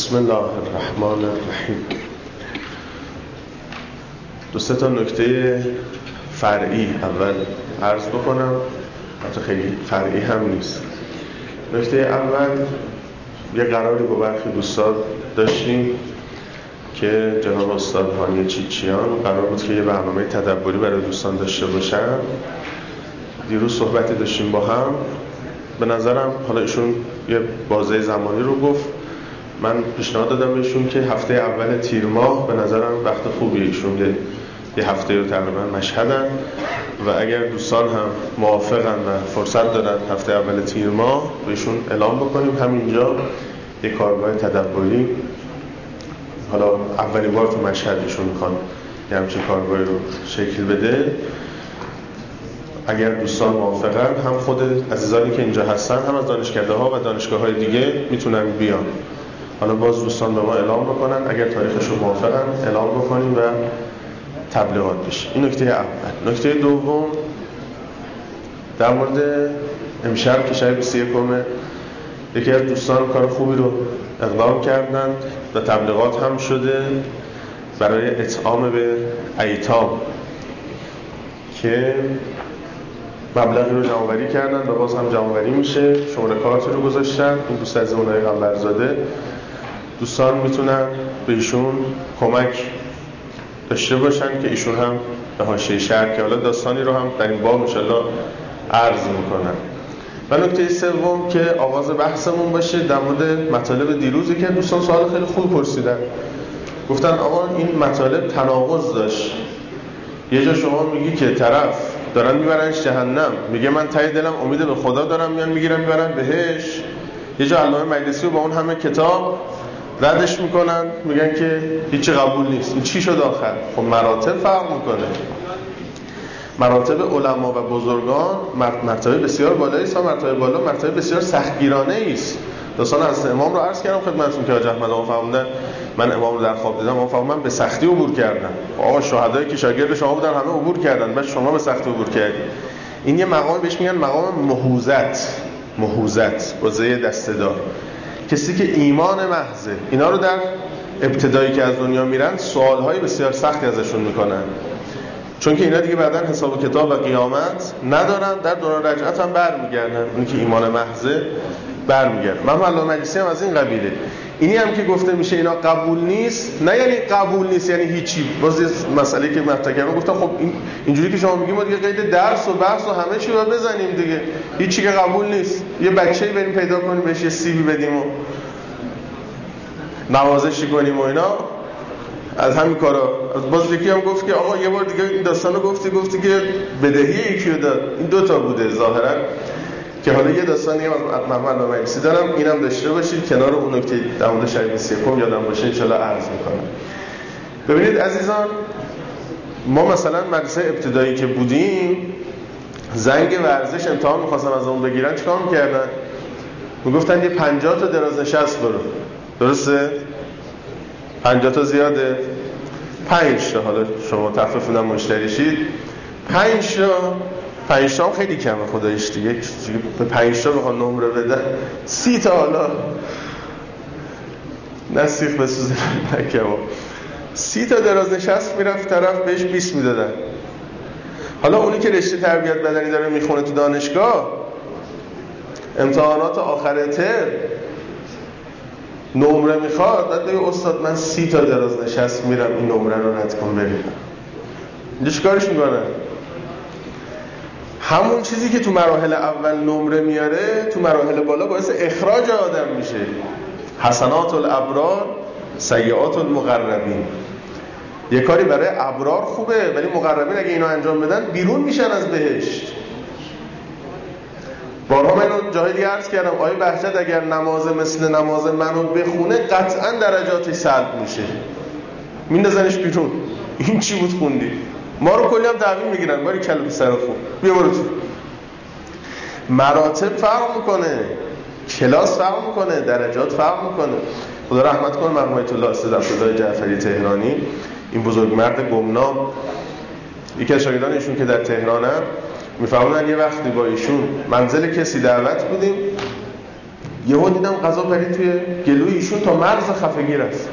بسم الله الرحمن الرحیم. دو سه تا نکته فرعی اول عرض بکنم. حتی خیلی فرعی هم نیست. نکته اول یه قراری با برخی دوستان داشتیم که جناب استاد هانی چیچیان قرار بود که یه برنامه تدبری برای دوستان داشته باشن. دیروز صحبتی داشتیم با هم. به نظرم حالا ایشون یه بازه زمانی رو گفت. من پیشنهاد دادم بهشون که هفته اول تیر ماه به نظرم وقت خوبی ایشون یه, یه هفته رو تقریبا مشهدن و اگر دوستان هم موافقن و فرصت دارن هفته اول تیر ماه بهشون اعلام بکنیم. همینجا یه کارگاه تدبری حالا اولین بار تو مشهد ایشون می‌خوان یه همچین کارگاهی رو شکل بده. اگر دوستان موافقن هم خود عزیزانی که اینجا هستن هم از دانشکده ها و دانشگاه های دیگه می‌تونن بیان. حالا باز دوستان به ما اعلام بکنن. اگر تاریخش رو موافقن اعلام بکنیم و تبلیغات بشه. این نکته اول. نکته دوم در مورد امشب که شب 21 یکی از دوستان کار خوبی رو اقدام کردن و تبلیغات هم شده برای اطعام به ایتام که مبلغی رو جمعوری کردن و باز هم جمعوری میشه. شماره کارت رو گذاشتن. این دوست از اونهای قنبرزاده دوستان می‌تونن به ایشون کمک داشته باشن که ایشون هم به حاشیه شهر که حالا داستانی رو هم در این باب انشالله عرض می‌کنن و نکته سوم که آغاز بحثمون باشه در مورد مطالب دیروزی که دوستان سوال خیلی خوب پرسیدن. گفتن آقا این مطالب تناقض داشت. یه جا شما میگی که طرف دارن میبرنش جهنم. میگه من تای دلم امید به خدا دارم میان می‌گیرن می‌برن بهش. یه جا علامه مجلسی با اون همه کتاب ردش می‌کنن میگن که هیچی قبول نیست. این چی شد آخر؟ خب مراتب فرق می‌کنه. مراتب علما و بزرگان مرتبه بسیار بالایی است مرتبه بالا مرتبه بسیار سختگیرانه است. داستان از امام رو عرض کردم خدمتتون که حاج احمد فرمودن من امام رو در خواب دیدم آقا فرمودن به سختی عبور کردم. آقا شهدایی که شاگرد شما بودن همه عبور کردن بعد شما به سختی عبور کردید این یه مقام بهش میگن مقام مهوزت مهوزت با زی دسته‌دار. کسی که ایمان محضه. اینا رو در ابتدایی که از دنیا میرن سوالهای بسیار سختی ازشون می‌کنن. چون که اینا دیگه بعدا حساب کتاب و قیامت ندارن در دوران رجعت هم برمیگردن. اونی که ایمان محضه برمیگردن من علامه مجلسی هم از این قبیله. اینی هم که گفته میشه اینا قبول نیست. نه یعنی قبول نیست یعنی هیچی. باز مسئله که مطرح کردم. گفتم خب این اینجوری که شما میگیم ما دیگه قید درس و بحث و همه چی رو بزنیم دیگه. هیچی که قبول نیست. یه بچه‌ای بریم پیدا کنیم بهش یه سیبی بدیم و نوازشی کنیم و اینا. از همین کارا. باز یکی هم گفت که آقا یه بار دیگه این داستانو گفتی گفتی که بدهی یکی رو داد. این دو تا بوده ظاهرا. که حالا یه داستانی هم از محمد مجلسی دارم. اینم داشته باشید کنار اون نکته در مورد شهید سیکم یادم باشه. ان عرض می‌کنم. ببینید عزیزان ما مثلا مدرسه ابتدایی که بودیم زنگ ورزش امتحان می‌خواستم از اون بگیرن. چیکار می‌کردن؟ می‌گفتن یه 50 تا دراز نشست برو. درسته؟ 50 تا زیاده. 5 تا. حالا شما تخفیف مشتری شید. 5 تا. 5 تا خیلی کمه خدایش دیگه. به 5 تا بخوام نمره بدن. 30 تا حالا. نسیخ بسوزه نکمو 30 تا دراز نشست می‌رفت طرف بهش 20 می‌دادن. حالا اونی که رشته تربیت بدنی داره می‌خونه تو دانشگاه امتحانات آخر تر نمره می‌خواد بعد بگه استاد من سی تا دراز نشست میرم این نمره رو رد کن بریم. اینجا چیکارش می‌کنه همون چیزی که تو مراحل اول نمره میاره تو مراحل بالا باعث اخراج آدم میشه. حسنات الابرار سیئات المقربین. یه کاری برای ابرار خوبه ولی مقربین اگه اینو انجام بدن بیرون میشن از بهشت. بارها من جای دیگه عرض کردم آیه بهجت اگر نماز مثل نماز منو بخونه قطعا درجاتش سلب میشه. میندازنش بیرون. این چی بود خوندی؟ ما رو کلی هم تحویل می‌گیرن باری کلم سر خوب. بیا برو تو. مراتب فرق می‌کنه. کلاس فرق می‌کنه. درجات فرق می‌کنه. خدا رحمت کنه مرحوم آیت الله استاد عبدالله جعفری تهرانی. این بزرگ مرد گمنام. یکی از شاگردان ایشون که در تهرانن میفهمونن یه وقتی با ایشون منزل کسی دعوت بودیم یهو دیدم غذا پرید توی گلوی ایشون تا مرز خفگی رفت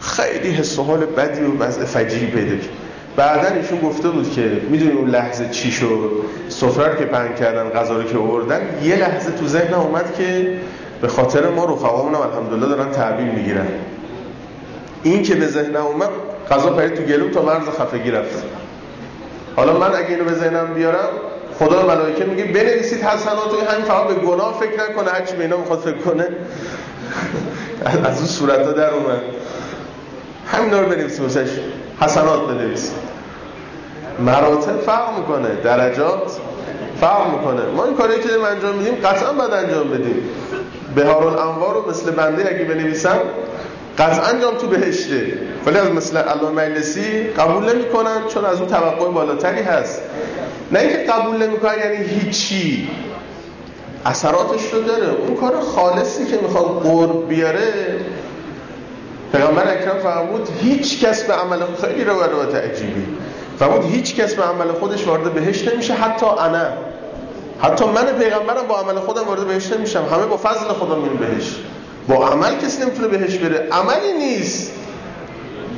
خیلی حس و حال بدی و وضع فجیعی پیدا کرد. بعدا ایشون گفته بود که می‌دونی اون لحظه چی شد؟ سفره که پهن کردن غذا رو که آوردن یه لحظه تو ذهنم اومد که به خاطر ما رفقامون الحمدلله دارن تعبیر می‌گیرن. این که به ذهنم اومد غذا پرید تو گلوم تا مرز خفگی رفت. حالا من اگه اینو به ذهنم بیارم خدا ملائکه میگه بنویسید حسنات و همین فقط به گناه فکر نکنه هر چی به اینا می‌خواد فکر کنه. از اون صورت در اومد. همین رو بنویسید حسنات بنویسید مراتب فرق می‌کنه درجات فرق می‌کنه. ما این کاری که انجام میدیم قطعا باید انجام بدیم. بهار الانوار رو مثل بنده اگه بنویسم قطعا انجام تو بهشته. ولی از مثل علامه مجلسی قبول نمی‌کنن چون از اون توقع بالاتری هست. نه اینکه قبول نمی‌کنن یعنی هیچی. اثراتش رو داره. اون کار خالصی که می‌خواد قرب بیاره پیغمبر اکرم فرمود هیچ کس به عمل خیلی روایت عجیبی فرمود هیچ کس به عمل خودش وارد بهشت نمیشه حتی انا. حتی من پیغمبرم با عمل خودم وارد بهشت نمیشم. همه با فضل خدا میرن بهشت. با عمل کسی نمی‌تونه بهش بره. عملی نیست.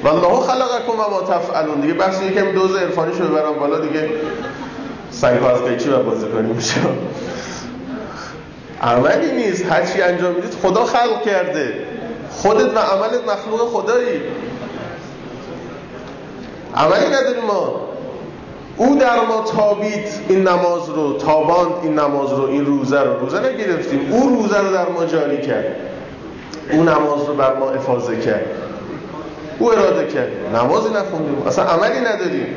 والله خلقکم و ما تفعلون. دیگه بحث یکم دوز عرفانی شو ببرم بالا دیگه. سنگ از قیچی و بازی کنیم. میشه عملی نیست. هر چی انجام می‌دید خدا خلق کرده. خودت و عملت مخلوق خدایی. عملی نداریم ما. او در ما تابید این نماز رو تاباند این نماز رو این روزه رو. روزه نگرفتیم. او روزه رو در ما جاری کرد. او نماز رو بر ما افاظه کرد. او اراده کرد. نمازی نخوندیم. اصلا عملی نداریم.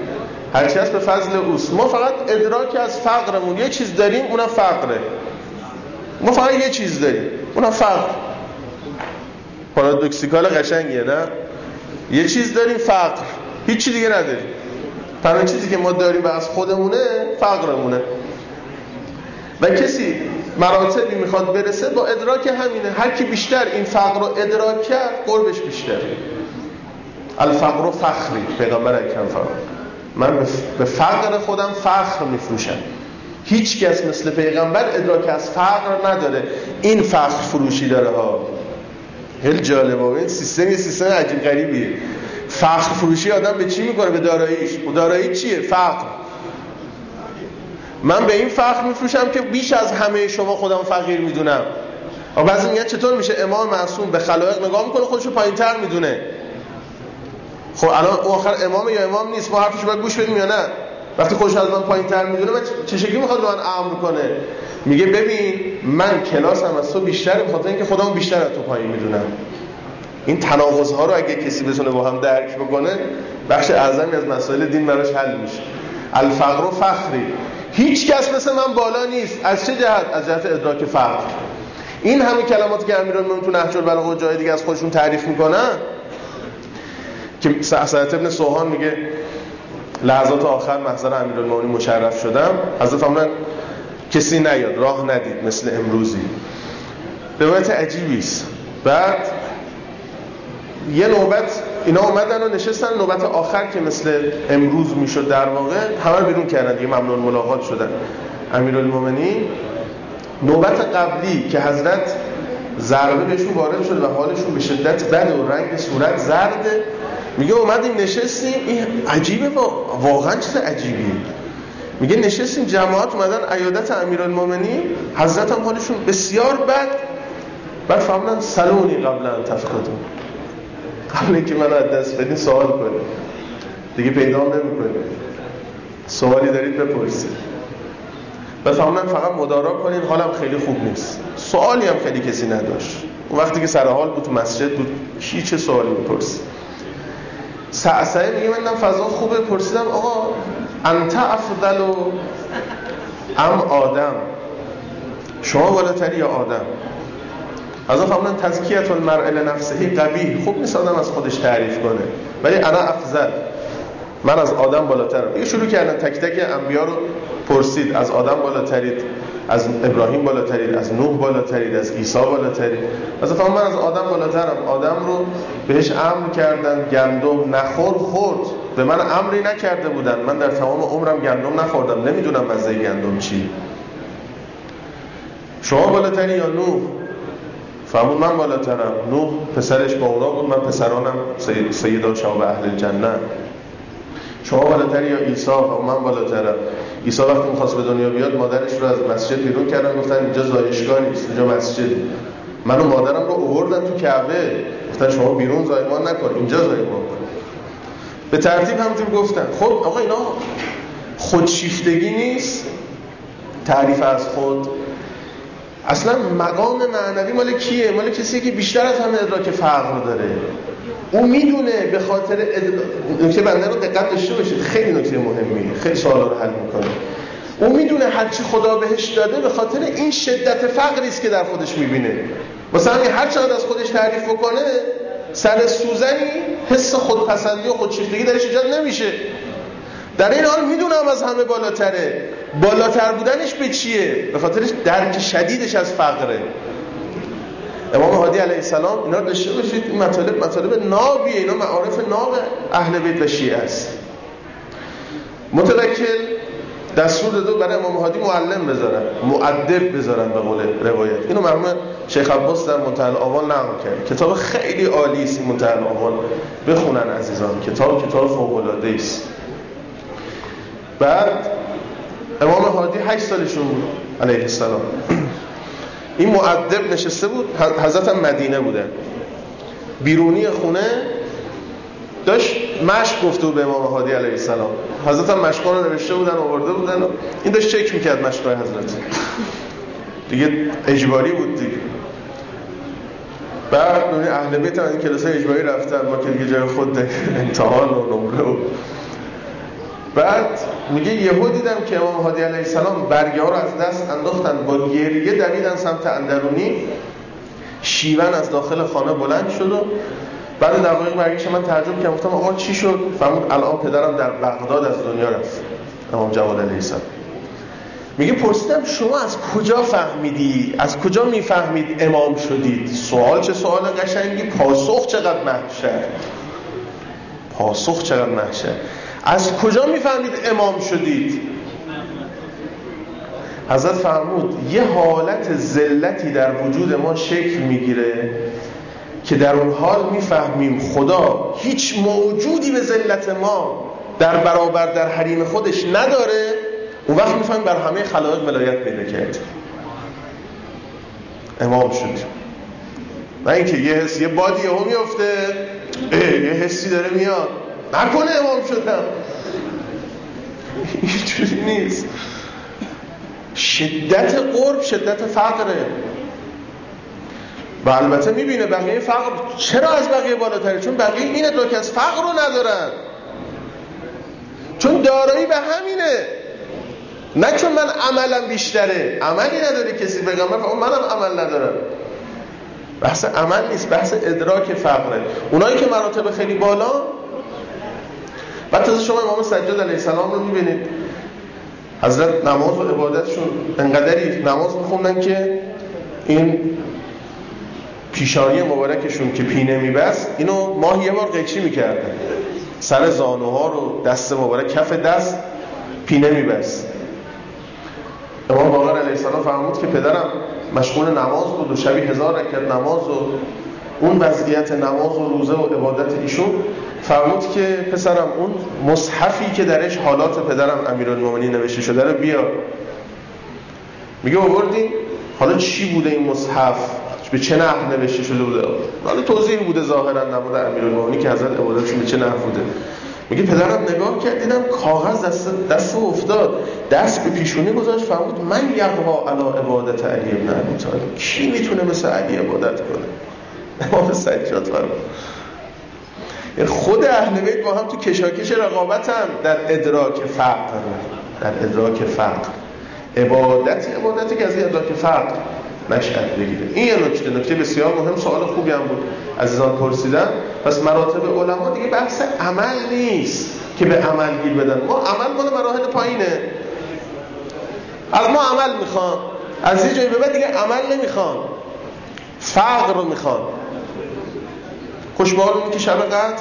هرچی هست به فضل اوست. ما فقط ادراک از فقرمون. یه چیز داریم اونم فقره. ما فقط یه چیز داریم. اونم فقر. پارادوکسیکال قشنگیه نه؟ یه چیز داریم فقر. هیچی دیگه نداریم. تنها چیزی که ما داریم و از خودمونه فقرمونه. و کسی مراتبی می‌خواد برسه با ادراک همینه. هر کی بیشتر این فقر رو ادراک کرد قربش بیشتر. الفقر و فخری پیغمبر اکرم فرمود. من به فقر خودم فخر میفروشم. هیچ کس مثل پیغمبر ادراک از فقر نداره. این فخر فروشی داره ها. خیلی جالبه این سیستم یه سیستم عجیب غریبیه. فخر فروشی آدم به چی می‌کنه؟ به داراییش. و دارایی چیه؟ فقر. من به این فخر میفروشم که بیش از همه شما خودم فقیر می‌دونم. و بعضی میگن چطور میشه؟ امام معصوم به خلایق نگاه می‌کنه خودشو پایینتر می‌دونه. خب الان آخر امام یا امام نیست؟ ما حرفش باید گوش بدیم یا نه؟ وقتی خودش از من پایینتر می‌دونه من چه شکلی می‌خواد من امر کنه؟ میگه ببین من کلاسم از تو بیشتره بخاطر اینکه خودم بیشتر از تو پایین می‌دونم. این تناقض ها رو اگه کسی بتونه با هم درک بکنه بخش اعظمی از مسائل دین براش حل میشه. الفقر و فخری. هیچ کس مثل من بالا نیست. از چه جهت؟ از جهت ادراک فقر. این همه کلماتی که امیرالمومنین تو نهج البلاغه جای دیگه از خودشون تعریف می‌کنن که سعد ابن سوهان میگه لحظات آخر محضر امیرالمومنین مشرف شدم. حضرت فرمودن کسی نیاد راه ندید مثل امروزی. روایت عجیبی است. بعد یه نوبت اینا اومدن و نشستن. نوبت آخر که مثل امروز می‌شد در واقع همه بیرون کردن. دیگه ممنون ملاقات شدن. امیرالمومنین نوبت قبلی که حضرت ضربه بهشون وارد شده و حالشون به شدت بد و رنگ صورت زرده میگه اومدیم نشستیم. این عجیبه واقعا چیز عجیبیه. میگه نشستیم جماعت اومدن عیادت امیرالمومنین حضرت هم حالشون بسیار بد. بعد فهمدن سلونی قبل ان تفقدون. قبل اینکه من از دست بدین سوال کنید دیگه پیدا نمی‌کنید سوالی دارید بپرسید. و فهمدن فقط مدارا کنین حالم خیلی خوب نیست. سوالی هم خیلی کسی نداشت. اون وقتی که سر حال بود تو مسجد بود کی چه سوالی می‌پرسید؟ سعسعه میگه من فضا خوبه پرسیدم آقا انت افضل ام آدم. شما بالاتری یا آدم؟ از فهمدن تزکیت المرء لنفسه قبیح. خوب نیست آدم از خودش تعریف کنه ولی انا افضل. من از آدم بالاترم یه شروع کردن تک تک انبیا رو پرسید. از آدم بالاترید از ابراهیم بالاترید از نوح بالاترید از عیسی بالاترید. از من از آدم بالاترم. آدم رو بهش امر کردن گندم نخور خورد به من امری نکرده بودن. من در تمام عمرم گندم نخوردم. نمی‌دونم مزه گندم چی. شما بالاتری یا نوح؟ فهمون من بالاترم. نوح پسرش با اونا بود. من پسرانم. سید سیدا شاب اهل جنه شما بالاتری یا عیسی؟ و من بالاترم. عیسی وقتی می‌خواست به دنیا بیاد مادرش رو از مسجد بیرون کردن. گفتن اینجا زایشگاه نیست اینجا مسجد من و مادرم رو اووردن تو کعبه. گفتن شما بیرون زایمان نکن اینجا زایمان کن. به ترتیب همونجور گفتن خب آقا اینا خودشیفتگی نیست. تعریف از خود. اصلا مقام معنوی مال کیه؟ مال کسی که بیشتر از همه ادراک فقر داره. او می‌دونه به خاطر نکته بنده رو دقت داشته باشید. خیلی نکته مهمیه خیلی سوالا رو حل می‌کنه. او می‌دونه هرچی خدا بهش داده به خاطر این شدت فقری است که در خودش می‌بینه. مثلا هر چقدر از خودش تعریف کنه سر سوزنی حس خودپسندی و خودشیفتگی درش ایجاد نمیشه. در این حال می‌دونم از همه بالاتره. بالاتر بودنش به چیه؟ به خاطرش درک شدیدش از فقره. امام هادی علیه السلام اینا داشته باشید این مطالب مطالب نابیه اینا معارف ناب اهل بیت و شیعه است. متوکل دستور داده برای امام هادی معلم بذارن معدب بذارن به قول روایت. اینو مرحوم شیخ عباس در منتهى الاوان نقل کرد. کتاب خیلی عالی است منتهى الاوان بخونن عزیزان کتاب کتاب فوق العاده است. بعد امام هادی 8 سالشون بود علیه السلام. این معدب نشسته بود حضرت مدینه بودن بیرونی خونه داشت مشق گفته بود به امام هادی علیه السلام. حضرت هم مشقا رو نوشته بودن آورده بودن و این داشت چک می‌کرد مشقای حضرت. دیگه اجباری بود دیگه. بعد اهل بیت هم این کلاس اجباری رفتن ما که دیگه جای خود امتحان و نمره و بعد میگه یهو دیدم که امام هادی علیه السلام برگه ها رو از دست انداختن با گریه دویدن سمت اندرونی شیون از داخل خانه بلند شد و بعد دقایق مرگش من تعجب کردم. گفتم آقا چی شد؟ فهمون الان پدرم در بغداد از دنیا رفت. امام جواد علیه السلام. میگه پرسیدم شما از کجا فهمیدی؟ از کجا می‌فهمید امام شدید؟ سوال چه سوال قشنگی؟ پاسخ چقدر محشر؟ پاسخ چقدر محشر؟ از کجا می‌فهمید امام شدید؟ حضرت فرمود یه حالت ذلتی در وجود ما شکل می‌گیره. که در اون حال می‌فهمیم خدا هیچ موجودی به ذلت ما در برابر در حریم خودش نداره اون وقت می‌فهمیم بر همه خلایق ولایت پیدا کرد. امام شد. نه اینکه یه حس یه بادی هم میفته یه حسی داره میاد. نکنه امام شدم. اینجوری نیست. شدت قرب شدت فقره. و البته می‌بینه بقیه فقر چرا از بقیه بالاتره؟ چون بقیه این ادراک از فقر رو ندارن. چون دارایی به همینه. نه چون من عملم بیشتره. عملی نداره کسی بگم. من منم عمل ندارم. بحث عمل نیست بحث ادراک فقره. اونایی که مراتب خیلی بالا بعد تازه شما امام سجاد علیه السلام رو می‌بینید. حضرت نماز و عبادتشون انقدری نماز میخوندن که این پیشانی مبارکشون که پینه میبست اینو ماه یه بار قیچی می‌کردن. سر زانوها رو دست مبارک کف دست پینه میبست امام باقر علیه السلام فرمود که پدرم مشغول نماز بود و شبی هزار رکت نماز و اون وضعیت نماز و روزه و عبادت ایشون. فرمود که پسرم اون مصحفی که درش حالات پدرم امیرالمومنین نوشته شده رو بیار میگه آوردین حالا چی بوده این مصحف؟ به چه نحو نوشته شده بوده؟ حالا توضیح بوده ظاهرا نمود امیرالمومنین که حضرت عبادتشون به چه نحو بوده. میگه پدرم نگاه کرد دیدم کاغذ دست دست افتاد. دست به پیشونی گذاشت فرمود من یقوا علی عبادت علی ابن ابی طالب. کی می‌تونه مثل علی عبادت کنه؟ امام سجاد فرمود. یعنی خود اهل بیت با هم تو کشاکش رقابت هم در ادراک فقر در ادراک فقر. عبادت عبادتی که از ادراک فقر. نشأت بگیره. این یه نکته نکته بسیار مهم سوال خوبی هم بود. عزیزان پرسیدن پس مراتب علما دیگه بحث عمل نیست که به عمل گیر بدن. ما عمل مال مراحل پایینه. از ما عمل می‌خوان. از یه جایی به بعد دیگه عمل نمی‌خوان. فقر رو می‌خوان. خوشبال که شب قدر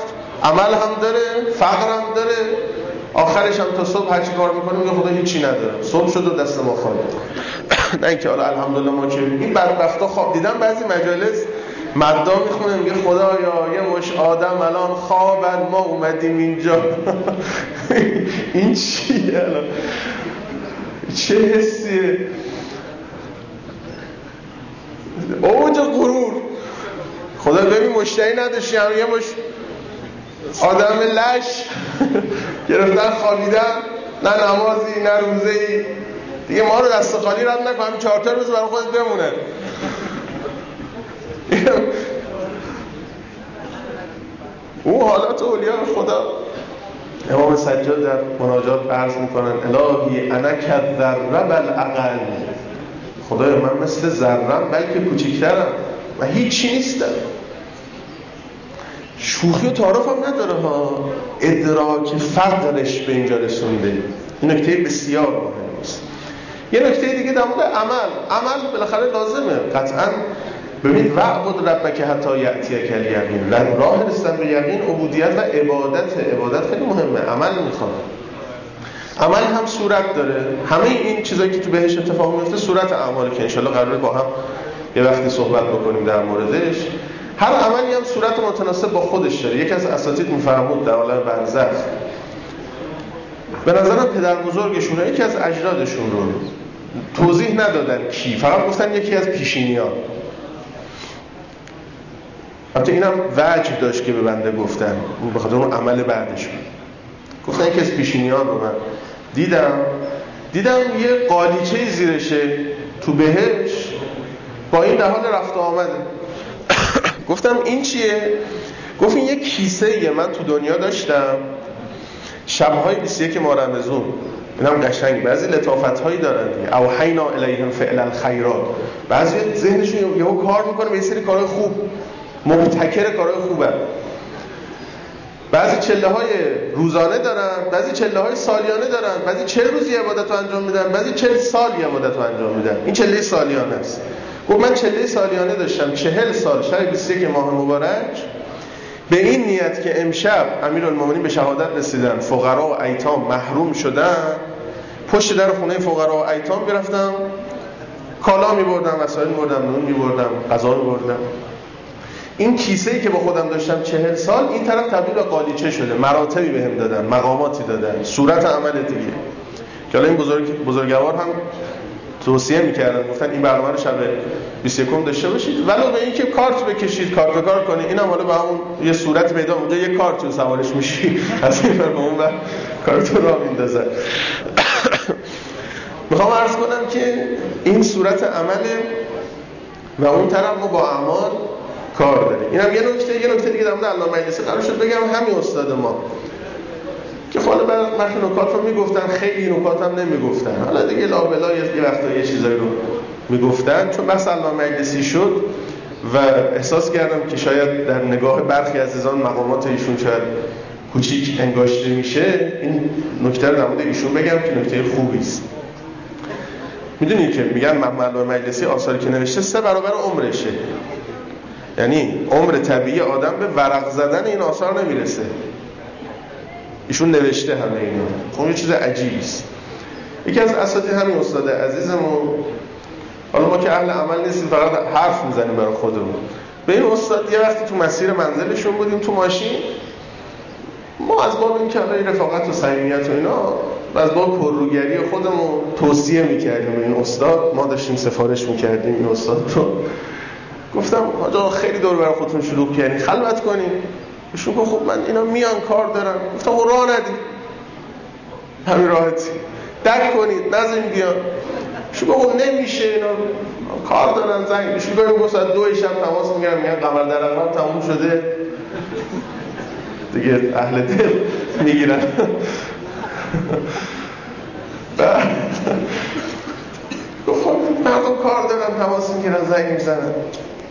عمل هم داره فقر هم داره. آخرش هم تا صبح هرچی کار می‌کنه میگه خدا هیچی نداره. صبح شد و دست ما خواهد نه اینکه حالا الحمدلله ما که این بدبختا خواب دیدم بعضی مجالس مدا می‌خونه میگه خدایا یه مش آدم الان خوابن ما اومدیم اینجا. این چیه الان؟ چه حسیه؟ اوج غرور. خدا ببین مشتری نداشتی یه مش آدم لش. گرفتن خوابیدن نه نمازی نه روزه ای دیگه ما رو دست خالی رد نکن همین چهار تا روز برای خودت بمونه. او حالات اولیاء خدا. امام سجاد در مناجات عرض می‌کنن الهی انا کذرب الاقل خدای من مثل ذرم بلکه کوچیکترم و هیچی نیستم. شوخی و تعارف هم نداره ها. ادراک فقرش به اینجا رسونده. این نکته بسیار مهم است. یه نکته دیگه در مورد عمل. عمل بالاخره لازمه. قطعا ببینید وعبد ربک حتی یعتی کل یقین راه رسیدن به یقین عبودیت و عبادت. عبادت خیلی مهمه. عمل می‌خواد. عمل هم صورت داره. همه این چیزایی که تو بهش اتفاق میفته صورت اعمالی که انشالله قراره با هم یه وقتی صحبت بکنیم در موردش. هر عملی هم صورت متناسب با خودش داره. یکی از اساتید میفرمود در عالم برزخ به نظرم پدر بزرگشون یکی از اجدادشون رو توضیح ندادن کی. فقط گفتن یکی از پیشینیان البته اینم وجه داشت که به بنده گفتن. به خاطر اون عمل بعدشون گفتن یکی از پیشینیان رو من دیدم. دیدم یه قالیچه زیرشه تو بهش با این در حال رفت آمده. گفتم این چیه؟ گفت این یه کیسه یه من تو دنیا داشتم. شبهای 21 ما رمزون اینم قشنگ. بعضی لطافت هایی دارن. دیگه او حینا الیهم فعل الخیرات. بعضی ذهنشون یهو کار می‌کنه به یه سری کارهای خوب. مبتکر کارهای خوبه بعضی چله های روزانه دارن بعضی چله های سالیانه دارن. بعضی چه روزی عبادت رو انجام میدن بعضی چه سالی عبادت رو انجام میدن. این چله سالیانه است. گفت من چله سالیانه داشتم چهل سال شب 21 ماه مبارک. به این نیت که امشب امیرالمومنین به شهادت رسیدن فقرا و ایتام محروم شدن پشت در خونه فقرا و ایتام می‌رفتم کالا میبردم وسایل میبردم نون میبردم غذا میبردم. این کیسه ای که با خودم داشتم چهل سال این طرف تبدیل به قالیچه شده مراتبی بهم به دادن مقاماتی دادن صورت عمل دیگه. که این بزرگ بزرگوار هم توصیه می‌کردن. گفتن این برنامه رو شب 21 داشته باشید. ولو به اینکه کارت بکشید کارت به کار کنید. اینم حالا به همون یه صورت پیدا اونجا یه کارت رو سوارش میشی. از این به اون و کارت رو میندازه. می‌خوام عرض کنم که این صورت عمله و اون طرف ما با اعمال کار داریم اینم یه نکته یه نکته دیگه در مورد علامه مجلسی قرار شد بگم. همین استاد ما. که حالا برخی نکات رو می‌گفتن خیلی نکات هم نمی‌گفتن. حالا دیگه لابلا یه وقتا یه چیزایی رو می‌گفتن. چون بس مجلسی شد و احساس کردم که شاید در نگاه برخی عزیزان مقامات ایشون شاید کوچیک انگاشته میشه. این نکته رو در مورد ایشون بگم که نکته خوبی است. می‌دونی که میگن محمد مجلسی آثاری که نوشته سه برابر عمرشه. یعنی عمر طبیعی آدم به ورق زدن این آثار نمی‌رسه. ایشون نوشته همه اینا. خب یه چیز عجیبی است. یکی از اساتید همین استاد عزیزمون حالا ما که اهل عمل نیستیم فقط حرف می‌زنیم برای خودمون. به این استاد یه وقتی تو مسیر منزلشون بودیم تو ماشین ما از باب این که رفاقت و صمیمیت و اینا و از باب پرروگری خودمون توصیه می‌کردیم این استاد. ما داشتیم سفارش می‌کردیم این استاد رو. گفتم آجا خیلی دور برای خودتون شروع کردین خلوت کنیم ایشون گفت خب من اینا میان کار دارم. گفتم خب راه ندید همین راحتی. دک کنید نزیم بیان. گفت خب نمیشه اینا. کار دارن زنگ ایشون گفت ساعت دو شب تماس می‌گیرن میگن قمر در اقرام تموم شده. دیگه اهل دل می‌گیرن. گفت خب مردم کار دارن تماس می‌گیرن زنگ می‌زنن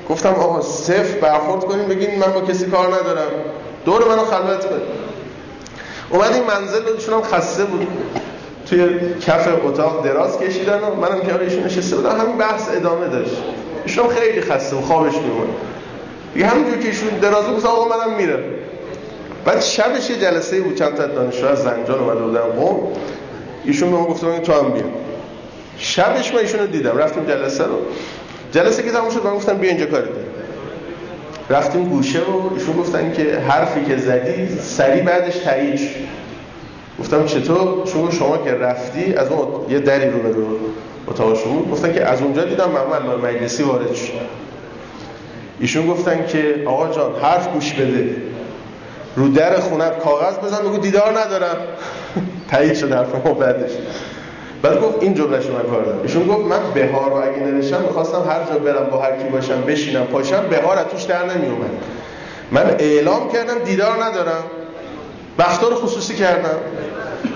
گفتم آقا صفر برخورد کنیم بگین من با کسی کار ندارم. دور منو خلوت کن. اومد این منزل ایشون هم خسته بود. توی کف اتاق دراز کشیدن و منم که ایشون نشسته بودم همین بحث ادامه داشت. ایشون خیلی خسته و خوابش میومد دیگه همینجور که ایشون درازو گفت آقا منم میرم. بعد شبش یه جلسه بود چند تا دانشجو از زنجان اومده بودن. قم ایشون به ما گفت تو هم بیا. شبش ما ایشونو دیدم. رفتیم جلسه رو. جلسه که تموم شد من گفتم بیا اینجا کار رفتیم گوشه و ایشون گفتن که حرفی که زدی سری بعدش تایید گفتم چطور؟ چون شما که رفتی از اون یه دری رو رو اتاقشون بود گفتن که از اونجا دیدم محمد مجلسی وارد شد. ایشون گفتن که آقا جان حرف گوش بده. رو در خونت کاغذ بزن بگو دیدار ندارم. تایید شد حرف ما بعدش. بعد گفت این جملهش من کار دارم ایشون گفت من بهار رو اگه نوشتم می‌خواستم هر جا برم با هر کی باشم بشینم پاشم بهار از توش در نمی اومد من اعلام کردم دیدار ندارم. بختار خصوصی کردم.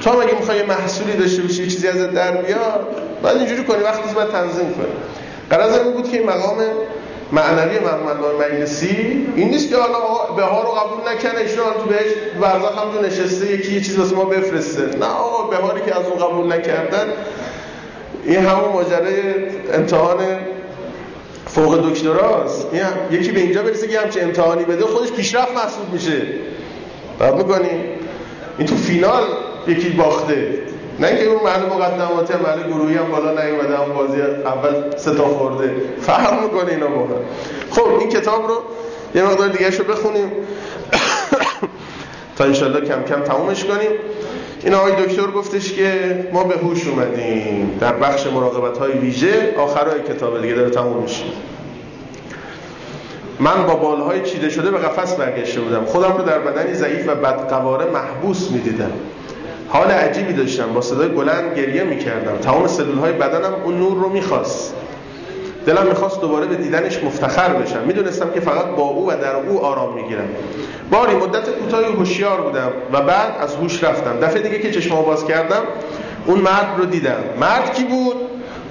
تو هم اگه می‌خوای محصولی داشته باشی چیزی ازت در بیاد بعد اینجوری کنی وقتی باید تنظیم کنی قرار این بود که این مقام معنوی محمد مجلسی. این نیست که حالا بهار رو قبول نکنه ایشون تو بهش ورزخ هم تو نشسته یکی یه چیز واسه ما بفرسته. نه آقا بهاری که از اون قبول نکردن این همون ماجرای امتحان فوق دکتراست یکی به اینجا برسه که همچه امتحانی بده خودش پیشرفت محسوب میشه. بعد می‌کنیم این تو فینال یکی باخته. نه اینکه اون محل مقدماتی هم محل گروهی هم بالا نیومده هم بازی اول سه خورده. فهم می‌کنه اینا با خب این کتاب رو یه مقدار دیگه رو بخونیم. تا انشالله کم کم تمومش کنیم. این آقای دکتر گفتش که ما به هوش اومدیم در بخش مراقبت های ویژه. آخرای کتاب دیگه داره تموم میشه. من با بالهای چیده شده به قفس برگشته بودم. خودم رو در بدنی ضعیف و بدقواره محبوس می‌دیدم. حال عجیبی داشتم. با صدای بلند گریه می‌کردم. تمام سلول های بدنم اون نور رو می‌خواست. دلم می‌خواست دوباره به دیدنش مفتخر بشم. می‌دونستم که فقط با او و در او آرام می‌گیرم. باری مدت کوتاهی هوشیار بودم و بعد از هوش رفتم. دفعه دیگه که چشمو باز کردم اون مرد رو دیدم. مرد کی بود؟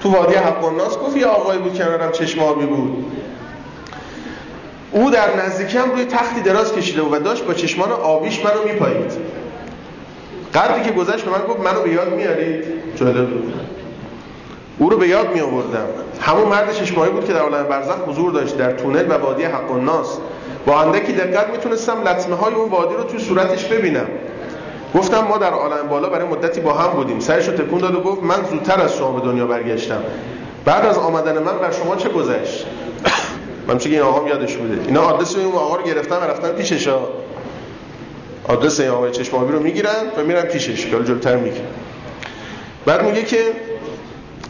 تو وادی حق الناس گفت یه آقایی بود کنارم چشم آبی بود. او در نزدیکم روی تختی دراز کشیده بود و داشت با چشمان آبیش منو میپایید. قدری که گذشت به من گفت منو به یاد میارید جالب او رو به یاد می آوردم همون مرد چشمایی بود که در عالم برزخ حضور داشت در تونل و وادی حق الناس. با اندکی دقت می‌تونستم لطمه های اون وادی رو توی صورتش ببینم. گفتم ما در عالم بالا برای مدتی با هم بودیم. سرش رو تکون داد و گفت من زودتر از شما به دنیا برگشتم. بعد از آمدن من بر شما چه گذشت؟ من چه این آقا یادش بوده. اینا آدرس این آقا رو گرفتن و رفتن پیشش آدرس این آقای چشمابی رو می‌گیرن و میرن پیشش که جلوتر میگه. بعد میگه که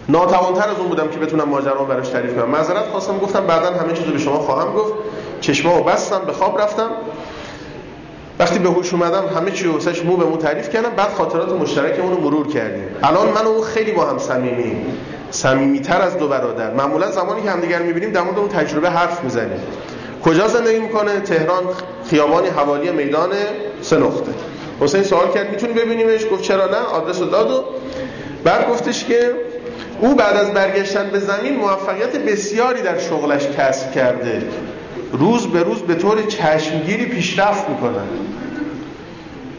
ناتوانتر از اون بودم که بتونم ماجرا براش تعریف کنم. معذرت خواستم گفتم بعدا همه چیزو به شما خواهم گفت. چشمامو بستم به خواب رفتم. وقتی به هوش اومدم همه چی واسش مو به مو تعریف کردم. بعد خاطرات مشترکمون رو مرور کردیم. الان من و او خیلی با هم صمیمیم. صمیمیتر از دو برادر. معمولا زمانی که همدیگر می‌بینیم در مورد اون تجربه حرف می‌زنیم. کجا زندگی می‌کنه؟ تهران خیابانی حوالی میدان سه نقطه. حسین سوال کرد می‌تونی ببینیمش؟ گفت چرا نه؟ آدرس رو داد و بعد گفتش که او بعد از برگشتن به زمین موفقیت بسیاری در شغلش کسب کرده. روز به روز به طور چشمگیری پیشرفت می‌کنن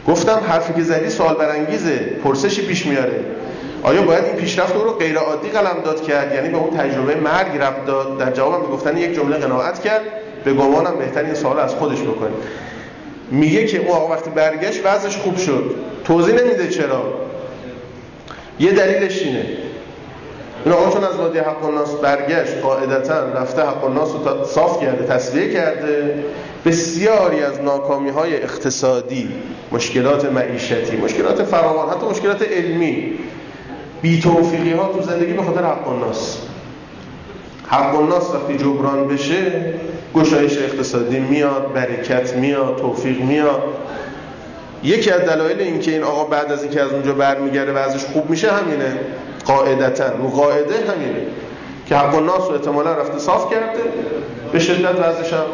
گفتم حرفی که زدی سوال برانگیزه پرسشی پیش میاره. آیا باید این پیشرفت رو غیر عادی قلم داد کرد؟ یعنی به اون تجربه مرگ رفت داد؟ در جوابم می‌گفتن یک جمله قناعت کرد. به گمانم بهتر این سوال از خودش بکنید میگه که او آقا وقتی برگشت وضعش خوب شد. توضیح نمیده چرا. یه دلیلش اینه. این آقا چون از وادی حق الناس برگشت قاعدتا رفته حق الناس رو صاف کرده تصویه کرده بسیاری از ناکامی های اقتصادی مشکلات معیشتی مشکلات فراوان حتی مشکلات علمی بی توفیقی ها تو زندگی به خاطر حق الناس. حق الناس وقتی جبران بشه گشایش اقتصادی میاد برکت میاد توفیق میاد. یکی از دلایل اینکه این آقا بعد از اینکه از اونجا برمیگرده و ازش خوب میشه همینه. قاعدتا رو قاعده همینه. که حق الناس رو احتمالا رفته صاف کرده به شدت وضعش هم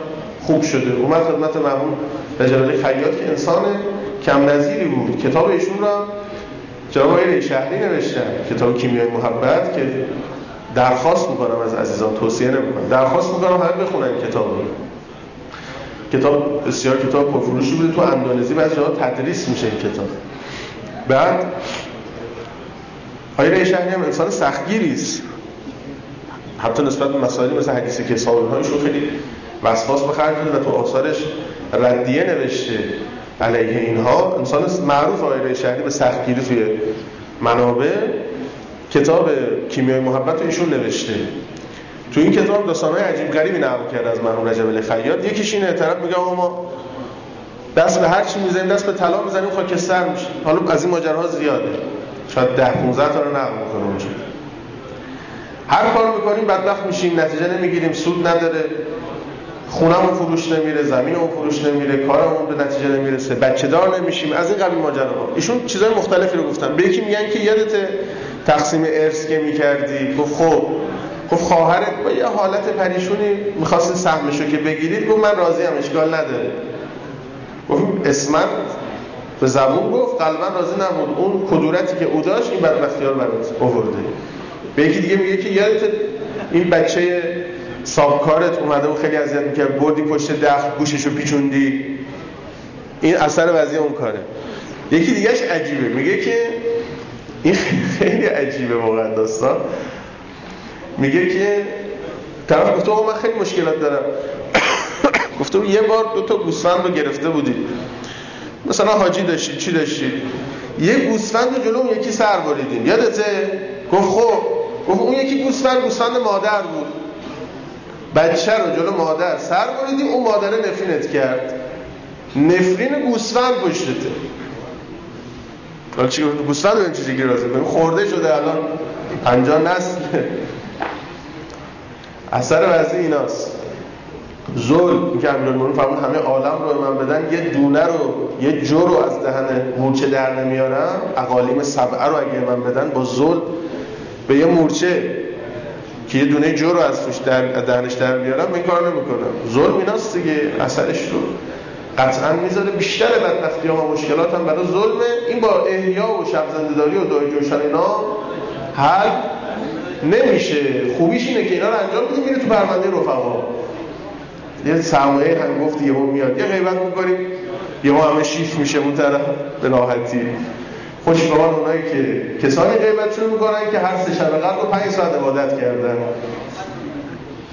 خوب شده. اومد خدمت مرحوم رجلالی خیاط که انسان کم نظیری بود. کتاب ایشون را جناب شهری نوشتن. کتاب کیمیای محبت که درخواست می‌کنم از عزیزان توصیه نمی‌کنم. درخواست می‌کنم همه بخونن کتاب رو. کتاب بسیار کتاب پرفروشی بوده. تو اندونزی بعضی جاها تدریس میشه این کتاب. بعد آقای شهری هم انسان سختگیری حتی نسبت به مسائلی مثل حدیثی که صاحبهایشون خیلی وسواس به خرج و تو آثارش ردیه نوشته. علیه اینها انسان معروف آقای شهری به سختگیری توی منابع. کتاب کیمیای محبت رو ایشون نوشته. تو این کتاب داستانهای عجیب غریبی نقل کرده از مرحوم رجب الخیاط. یکیش اینه طرف میگه ما دست به هر چی می‌زنیم دست به طلا می‌زنیم خاکستر میشه حالا از این ماجراها زیاده. شاید 10 15 تا رو نقل می‌کنه اونجا. هر کار می‌کنیم بدبخت میشیم نتیجه نمی‌گیریم سود نداره خونمون فروش نمیره زمینمون فروش نمیره کارمون به نتیجه نمی‌رسه بچه دار نمیشیم. از این قبیل ماجراها. ایشون چیزای مختلفی رو گفتن. به یکی میگن که یادت تقسیم ارث که می‌کردی. گفت خب. گفت خواهرت با یه حالت پریشونی می‌خواست سهمشو که بگیرید گفت من راضی ام اشکال نداره. گفت اسمت به زبون گفت قلبا راضی نبود. اون کدورتی که او داشت این بدبختی ها برات آورده. به یکی دیگه میگه که یادت این بچه سابکارت اومده و خیلی اذیت می‌کرد. بردی پشت دخ گوششو پیچوندی. این اثر وضعی اون کاره. یکی دیگهش عجیبه. میگه که این عجیبه واقعا داستان. میگه که طرف گفته من خیلی مشکلات دارم. گفته یه بار دو تا گوسفند رو گرفته بودی. مثلا حاجی داشتی چی داشتی؟ یه گوسفند رو جلو یکی سر بریدیم. یادته؟ گفت خب. گفت اون یکی گوسفند گوسفند مادر بود. بچه رو جلو مادر سر بریدیم اون مادره نفرینت کرد. نفرین گوسفند پشتته حالا چی گوسفند رو این چیزی گیر خورده شده الان. پنجاه نسل اثر وضعی ایناست. ظلم که امیرالمومنین فرمود همه عالم رو من بدن یه دونه رو یه جو رو از دهن مورچه در نمیارم. اقالیم سبعه رو اگه من بدن با ظلم به یه مورچه که یه دونه جو رو از دهنش در بیارم این کار نمی‌کنم. ظلم ایناست دیگه اثرش رو. قطعا می‌ذاره بیشتر بدبختی ها و مشکلات هم برای ظلمه این با احیا و شب زندهداری و دای جوشن اینا حل نمیشه. خوبیش اینه که اینا رو انجام بدیم میره تو پرونده رفقا. یه سرمایه هم گفت یهو میاد. یه غیبت می‌کنیم یهو همه شیف میشه اون طرف به راحتی. خوشبان اونایی که کسانی غیبت شروع می‌کنن که هر سه شب قبل رو پنج ساعت عبادت کردن.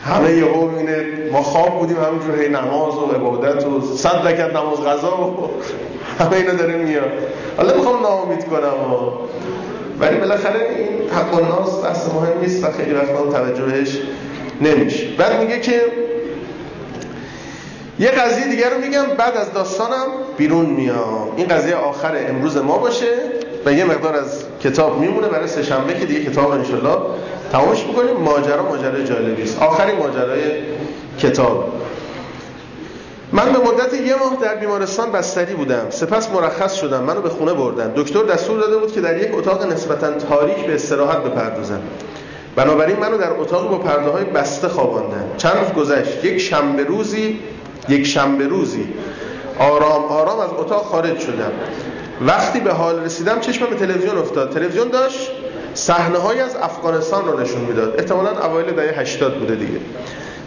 همه یهو می‌بینه ما خواب بودیم همینجور هی نماز و عبادت و صد رکعت نماز غذا و همه اینا داره میاد. حالا می‌خوام ناامید کنم و ولی بالاخره این حق و ناس بحث مهم نیست و خیلی وقت توجهش نمیشه. بعد میگه که یه قضیه دیگر رو میگم بعد از داستانم بیرون میام. این قضیه آخر امروز ما باشه. و یه مقدار از کتاب میمونه برای سه شنبه که دیگه کتاب انشالله تمامش بکنیم ماجرا ماجرای جالبی است آخرین ماجرای کتاب. من به مدت یه ماه در بیمارستان بستری بودم. سپس مرخص شدم. منو به خونه بردن. دکتر دستور داده بود که در یک اتاق نسبتا تاریک به استراحت بپردازم. بنابراین منو در اتاق با پرده های بسته خواباندن. چند روز گذشت. یک شنبه روزی یک شنبه روزی. آرام آرام از اتاق خارج شدم. وقتی به حال رسیدم چشمم به تلویزیون افتاد. تلویزیون داشت صحنه های از افغانستان رو نشون می‌داد. احتمالاً اوایل دهه 80 بوده دیگه.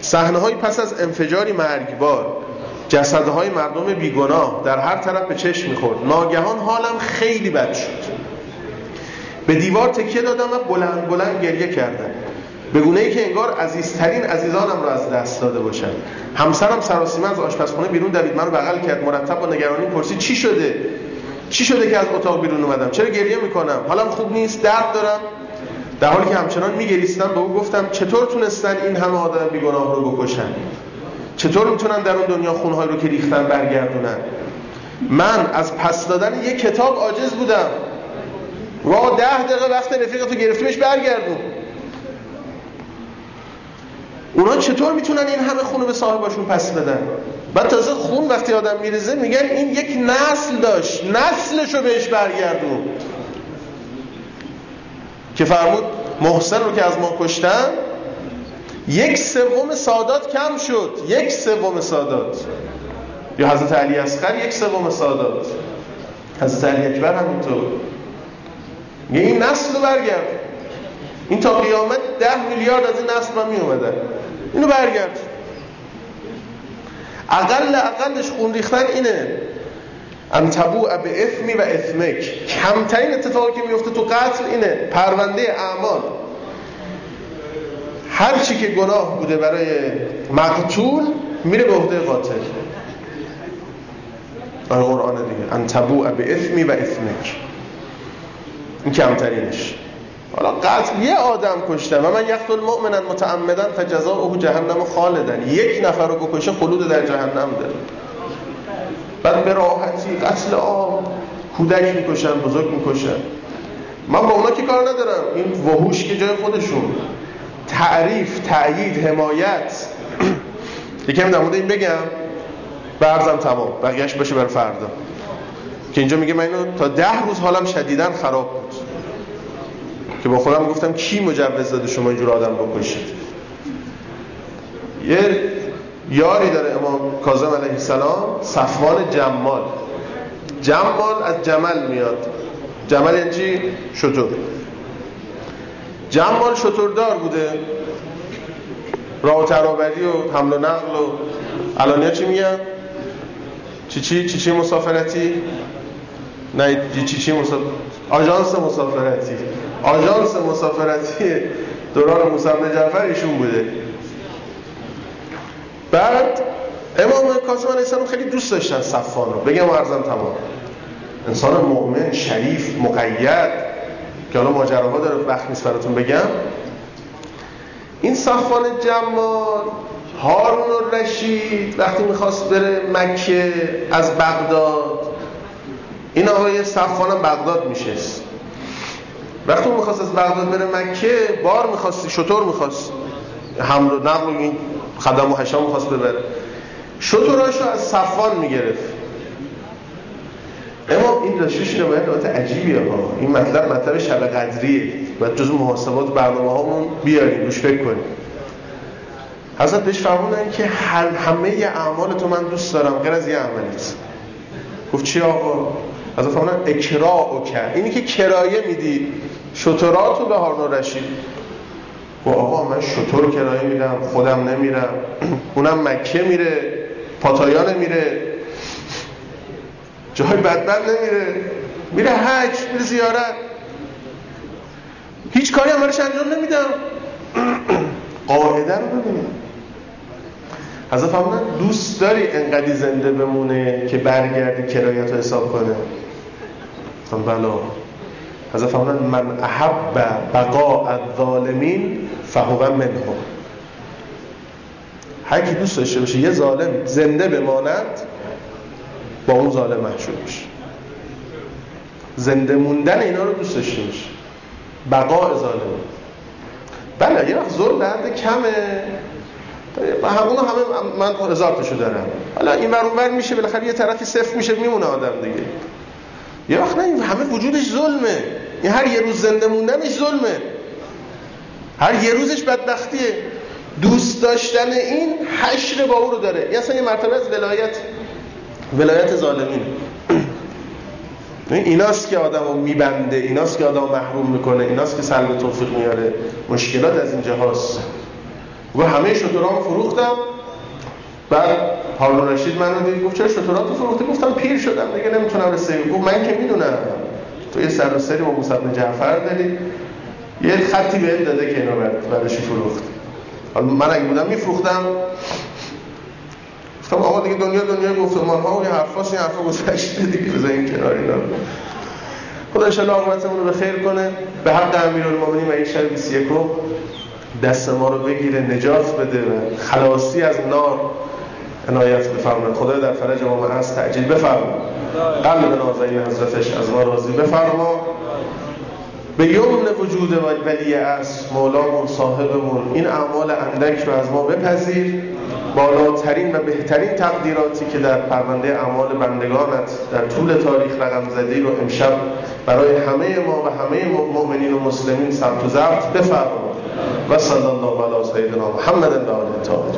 صحنه های پس از انفجاری مرگبار جسدهای مردم بیگناه در هر طرف به چشم می‌خورد. ناگهان حالم خیلی بد شد. به دیوار تکیه دادم و بلند بلند گریه کردم. به گونه ای که انگار عزیزترین عزیزانم را از دست داده باشم. همسرم سراسیمه از آشپزخونه بیرون دوید. منو بغل کرد. مرتب با نگرانی پرسید چی شده؟ چی شده که از اتاق بیرون اومدم؟ چرا گریه می‌کنم؟ حالم خوب نیست درد دارم. در حالی که همچنان میگریستم به او گفتم چطور تونستن این همه آدم بیگناه رو بکشن؟ چطور می‌تونن در اون دنیا خونهای رو که ریختن برگردونن؟ من از پس دادن یک کتاب عاجز بودم. و ده دقیقه وقت رفیقتو گرفتیمش برگردون. اونا چطور می‌تونن این همه خونو به صاحباشون پس بدن؟ بعد تازه خون وقتی آدم میریزه میگن این یک نسل داشت. نسلشو بهش برگردون. که فرمود محسن رو که از ما کشتن یک سوم سادات کم شد. یک سوم سادات. یا حضرت علی اصغر یک سوم سادات. حضرت علی اکبر همینطور یه این نسل رو برگرد. این تا قیامت ده میلیارد از این نسل من می اومدن. اینو برگرد. اقل اقلش خون ریختن اینه. ان تبوع به اثمی و اثمک کمترین اتفاقی که میفته تو قتل اینه. پرونده اعمال. هر چی که گناه بوده برای مقتول میره به عهده قاتل. آن قرآن دیگه. ان تبوع به اثمی و اثمک این کمترینش. حالا قتل یه آدم کشته و من یقتل مؤمنا متعمدا فجزاؤه جهنم خالدن یک نفر رو بکشه خلود در جهنم داره. بعد به راحتی قتل عام کودک می‌کشن بزرگ می‌کشن. من با اونا که کار ندارم. این وحوش که جای خودشون. تعریف تأیید حمایت. یکم در مورد این بگم. برزم تمام. بقیهش بشه بر فردا. که اینجا میگه من اینو تا ده روز حالم شدیدن خراب بود. که با خودم گفتم کی مجوز داده شما اینجور آدم بکشید یه یاری داره امام کاظم علیه السلام صفوان جمال جمال از جمل میاد جمل یعنی چی؟ شطور جمال شطوردار بوده راه و ترابری و حمل و نقل و الانیا چی میگن؟ چی چی چی چی مسافرتی؟ نه چی چی مسافرتی؟ آژانس مسافرتی آژانس مسافرتی دوران موسی بن جعفر ایشون بوده. بعد امام کاظم علیه السلام خیلی دوست داشتن صفان رو. بگم ارزم تمام. انسان مؤمن شریف مقید که حالا ماجراها داره وقت نیست براتون بگم. این صفان جمال هارون رشید وقتی می‌خواست بره مکه از بغداد این آقای صفان بغداد میشست. وقتی می‌خواست از بغداد بره مکه بار می‌خواستی شطور می‌خواست. حمل و نقل این خدم و حشام می‌خواست ببره. شطوراشو از صفان می‌گرفت. اما این داشتش نمایت عجیبیه ها این مطلب مطلب شب قدریه. و جز محاسبات برنامه هامون بیاریم روش فکر کنیم. حضرت بهش فرمودن که همه اعمال تو من دوست دارم. غیر از یه عملیت گفت چی آقا؟ حضرت فرمودن اکرا کرد اینی که کرایه میدی. شطراتو به هارون رشید و آقا من شطور کرایه میدم خودم نمیرم. اونم مکه میره پاتایان میره. جای بدبر نمیره. میره حج میره زیارت. هیچ کاری هم برش انجام نمیدم. قاعده رو ببینیم. حضرت فرمودن دوست داری انقدی زنده بمونه که برگردی کرایت رو حساب کنه؟ هم بلا حضرت فرمودن من احب بقاء الظالمین فهو منهم. هر کی دوست داشته باشه یه ظالم زنده بماند با اون ظالم محشور بشه زنده موندن اینا رو دوست داشته باشه. بقاء ظالم. بله یه وقت ظلم درد کمه. و همونو همه من هزار تاشو دارم. حالا این ور میشه بالاخره یه طرفی صفر میشه میمونه آدم دیگه. یه وقت نه همه وجودش ظلمه. این هر یه روز زنده موندنش ظلمه. هر یه روزش بدبختیه. دوست داشتن این حشر با او رو داره. یه اصلا یه مرتبه از ولایت ولایت ظالمین. ایناست که آدم رو میبنده ایناست که آدم رو محروم می‌کنه ایناست که سلب توفیق میاره. مشکلات از اینجا هاست و همه شطورام فروختم. بعد هارون رشید من رو دید گفت چرا شطورات فروخته گفتم پیر شدم دیگه نمی‌تونم رسید گفت من که می‌دونم. تو یه سر و سری با موسی جعفر داری. یه خطی بهت داده که اینو بعدش فروخت. حالا من اگه بودم میفروختم. گفتم آقا دیگه دنیا دنیا گفتمان ها و یه حرفاست این حرفا گذشته دیگه بذار این کنار اینا. خدا انشاءالله عاقبتمون رو به خیر کنه. به حق امیرالمومنین و یک شب 21 دست ما رو بگیره نجات بده خلاصی از نار عنایت بفرمایید. خدا در فرج ما از تعجیل بفرما قلب نازنین حضرتش از ما راضی بفرما به یمن وجود ولی است مولامون صاحبمون این اعمال اندک رو از ما بپذیر. بالاترین و بهترین تقدیراتی که در پرونده اعمال بندگانت در طول تاریخ رقم زدی رو امشب برای همه ما و همه مؤمنین و مسلمین ثبت و ضبط بفرما و صلی الله علی سیدنا محمد و آله